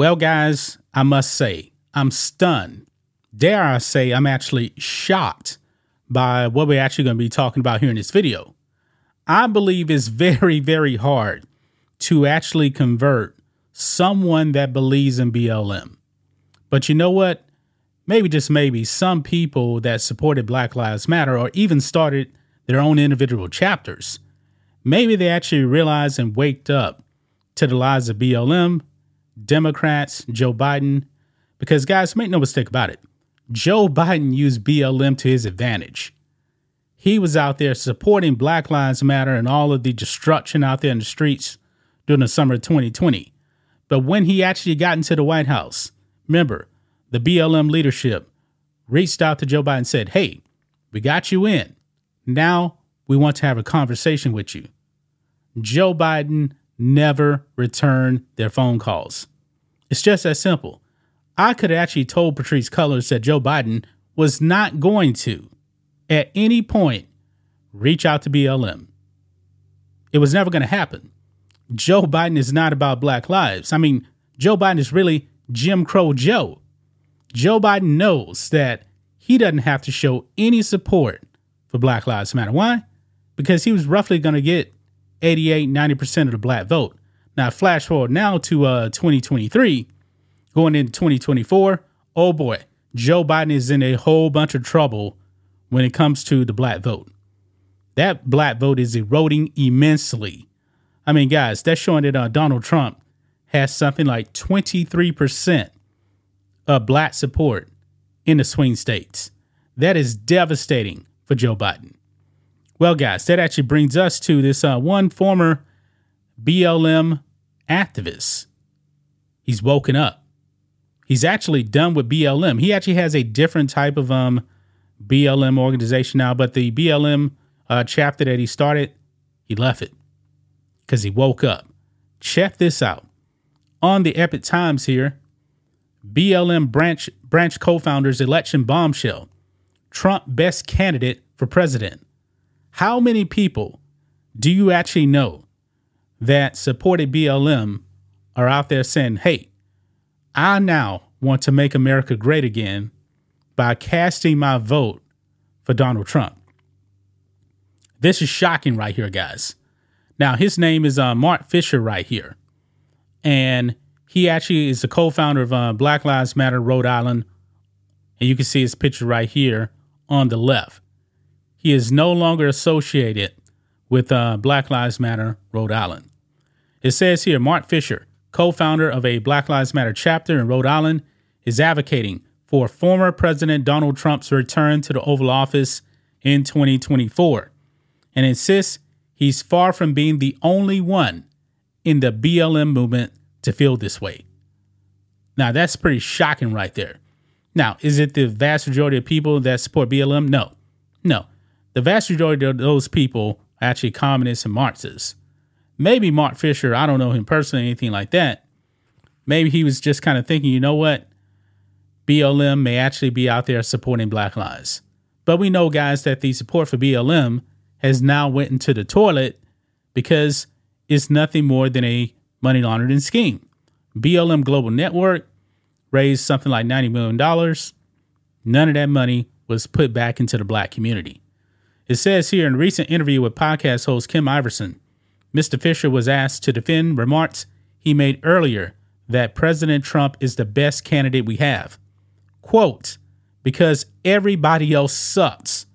Well, guys, I must say, I'm stunned. Dare I say, I'm actually shocked by what we're actually going to be talking about here in this video. I believe it's very, very hard to actually convert someone that believes in BLM. But you know what? Maybe just maybe some people that supported Black Lives Matter or even started their own individual chapters, maybe they actually realized and waked up to the lies of BLM, Democrats, Joe Biden. Because, guys, make no mistake about it, Joe Biden used BLM to his advantage. He was out there supporting Black Lives Matter and all of the destruction out there in the streets during the summer of 2020. But when he actually got into the White House, remember, the BLM leadership reached out to Joe Biden and said, Hey, we got you in. Now we want to have a conversation with you. Joe Biden never returned their phone calls. It's just that simple. I could have actually told Patrisse Cullors that Joe Biden was not going to, at any point, reach out to BLM. It was never going to happen. Joe Biden is not about black lives. I mean, Joe Biden is really Jim Crow Joe. Joe Biden knows that he doesn't have to show any support for Black Lives Matter. Why? Because he was roughly going to get 88, 90% of the black vote. Now, flash forward now to uh, 2023, going into 2024. Oh boy, Joe Biden is in a whole bunch of trouble when it comes to the black vote. That black vote is eroding immensely. I mean, guys, that's showing that uh, Donald Trump has something like 23% of black support in the swing states. That is devastating for Joe Biden. Well, guys, that actually brings us to this uh, one former BLM activist. He's woken up. He's actually done with BLM. He actually has a different type of um, BLM organization now, but the BLM uh, chapter that he started, he left it because he woke up. Check this out. On the Epoch Times here, BLM branch branch co-founders election bombshell. Trump best candidate for president. How many people do you actually know that supported BLM are out there saying, "Hey, I now want to make America great again by casting my vote for Donald Trump." This is shocking right here, guys. Now, his name is uh, Mark Fisher right here. And he actually is the co-founder of uh, Black Lives Matter Rhode Island, and you can see his picture right here on the left. He is no longer associated with uh, Black Lives Matter Rhode Island. It says here Mark Fisher, co-founder of a Black Lives Matter chapter in Rhode Island, is advocating for former President Donald Trump's return to the Oval Office in 2024 and insists he's far from being the only one in the BLM movement to feel this way. Now, that's pretty shocking right there. Now, is it the vast majority of people that support BLM? No. No. The vast majority of those people are actually communists and Marxists. Maybe Mark Fisher, I don't know him personally, anything like that. Maybe he was just kind of thinking, you know what? BLM may actually be out there supporting black lives. But we know, guys, that the support for BLM has now went into the toilet because it's nothing more than a money laundering scheme. BLM Global Network raised something like $90 million. None of that money was put back into the black community. It says here in a recent interview with podcast host Kim Iversen, Mr. Fisher was asked to defend remarks he made earlier that President Trump is the best candidate we have. Quote, because everybody else sucks,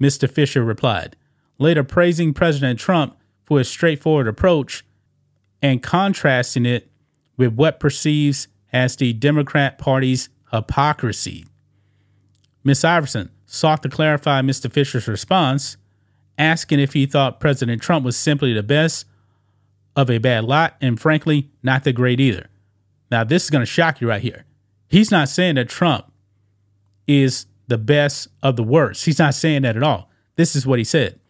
Mr. Fisher replied, later praising President Trump for his straightforward approach and contrasting it with what perceives as the Democrat Party's hypocrisy. Ms. Iversen sought to clarify Mr. Fisher's response, asking if he thought President Trump was simply the best of a bad lot and, frankly, not the great either. Now, this is going to shock you right here. He's not saying that Trump is the best of the worst. He's not saying that at all. This is what he said.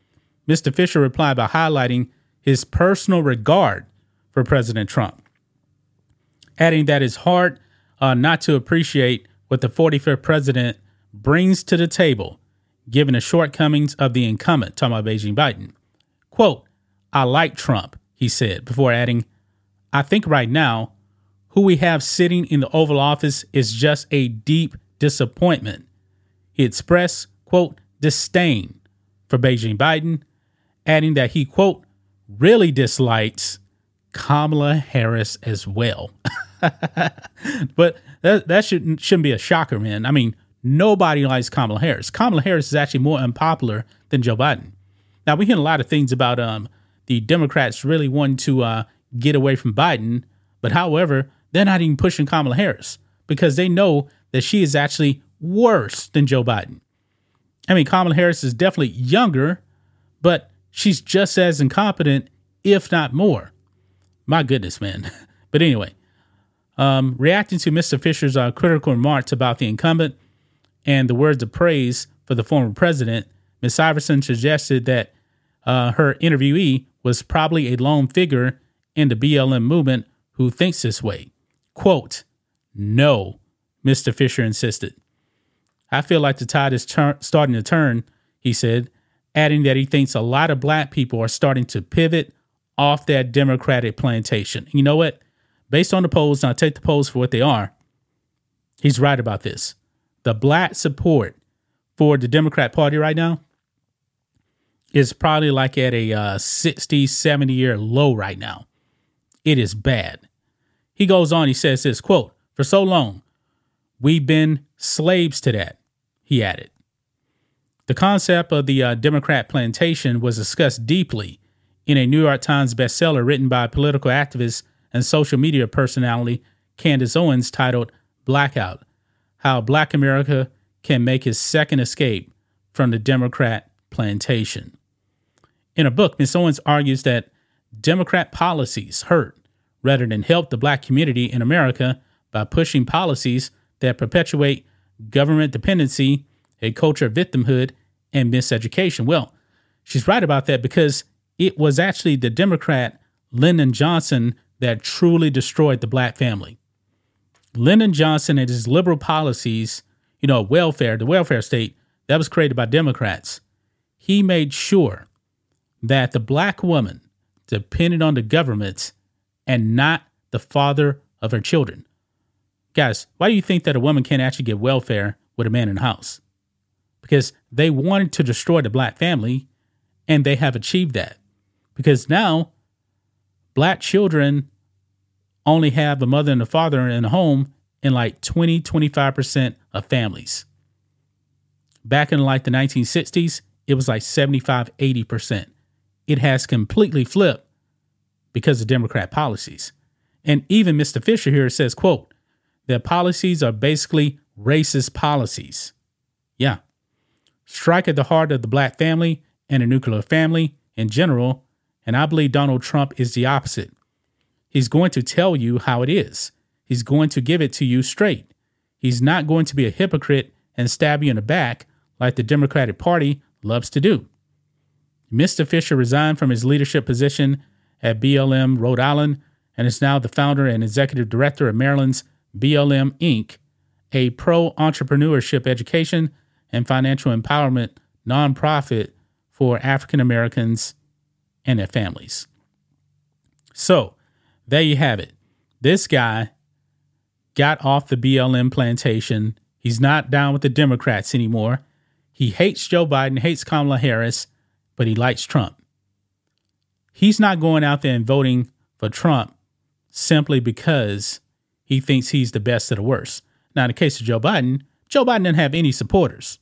Mr. Fisher replied by highlighting his personal regard for President Trump, adding that it's hard uh, not to appreciate what the 45th president brings to the table, given the shortcomings of the incumbent, talking about Beijing Biden. Quote, I like Trump, he said, before adding, I think right now, who we have sitting in the Oval Office is just a deep disappointment. He expressed, quote, disdain for Beijing Biden, adding that he, quote, really dislikes Kamala Harris as well. but that, that shouldn't, shouldn't be a shocker, man. I mean, nobody likes Kamala Harris. Kamala Harris is actually more unpopular than Joe Biden. Now, we hear a lot of things about um, the Democrats really wanting to uh, get away from Biden, but however, they're not even pushing Kamala Harris because they know that she is actually worse than Joe Biden. I mean, Kamala Harris is definitely younger, but she's just as incompetent, if not more. My goodness, man. But anyway, um, reacting to Mr. Fisher's uh, critical remarks about the incumbent and the words of praise for the former president, Ms. Iversen suggested that uh, her interviewee was probably a lone figure in the BLM movement who thinks this way. Quote, no, Mr. Fisher insisted. I feel like the tide is tur- starting to turn, he said, adding that he thinks a lot of black people are starting to pivot off that Democratic plantation. You know what? Based on the polls, I take the polls for what they are, he's right about this. The black support for the Democrat Party right now is probably like at a uh, 60, 70 year low right now. It is bad. He goes on, he says this quote, For so long, we've been slaves to that, he added. The concept of the uh, Democrat plantation was discussed deeply in a New York Times bestseller written by political activist and social media personality Candace Owens titled Blackout How Black America Can Make His Second Escape from the Democrat Plantation. In a book, Ms. Owens argues that Democrat policies hurt rather than help the black community in America by pushing policies that perpetuate government dependency, a culture of victimhood, and miseducation. Well, she's right about that because it was actually the Democrat Lyndon Johnson that truly destroyed the black family. Lyndon Johnson and his liberal policies, you know, welfare, the welfare state, that was created by Democrats. He made sure that the black woman depended on the government and not the father of her children. Guys, why do you think that a woman can't actually get welfare with a man in the house? Because they wanted to destroy the black family and they have achieved that. Because now black children only have a mother and a father in a home in like 20, 25% of families. Back in like the 1960s, it was like 75, 80%. It has completely flipped because of Democrat policies. And even Mr. Fisher here says, quote, their policies are basically racist policies. Yeah. Strike at the heart of the black family and the nuclear family in general. And I believe Donald Trump is the opposite. He's going to tell you how it is. He's going to give it to you straight. He's not going to be a hypocrite and stab you in the back like the Democratic Party loves to do. Mr. Fisher resigned from his leadership position at BLM Rhode Island and is now the founder and executive director of Maryland's BLM Inc., a pro entrepreneurship education and financial empowerment nonprofit for African Americans and their families. So, there you have it. This guy got off the BLM plantation. He's not down with the Democrats anymore. He hates Joe Biden, hates Kamala Harris, but he likes Trump. He's not going out there and voting for Trump simply because he thinks he's the best of the worst. Now, in the case of Joe Biden, Joe Biden didn't have any supporters.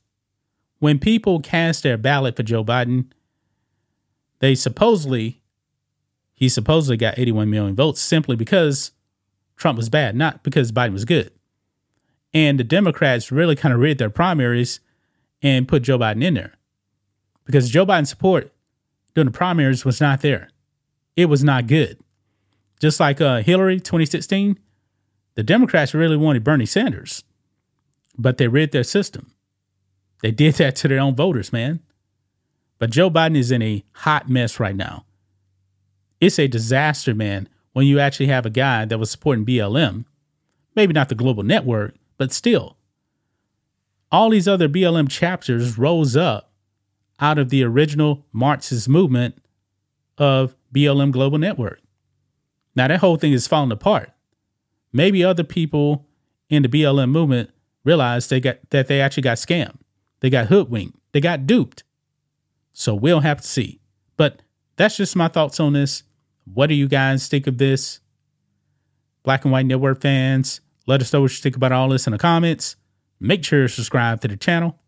When people cast their ballot for Joe Biden, they supposedly, he supposedly got 81 million votes simply because Trump was bad, not because Biden was good. And the Democrats really kind of rigged their primaries and put Joe Biden in there because Joe Biden's support during the primaries was not there. It was not good. Just like uh, Hillary 2016, the Democrats really wanted Bernie Sanders, but they rigged their system. They did that to their own voters, man. But Joe Biden is in a hot mess right now. It's a disaster, man, when you actually have a guy that was supporting BLM, maybe not the global network, but still. All these other BLM chapters rose up out of the original Marxist movement of BLM Global Network. Now, that whole thing is falling apart. maybe other people in the BLM movement realized they got that they actually got scammed. They got hoodwinked. They got duped. So we'll have to see. But that's just my thoughts on this. What do you guys think of this? Black and White Network fans, let us know what you think about all this in the comments. Make sure to subscribe to the channel.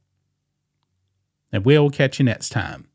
And we'll catch you next time.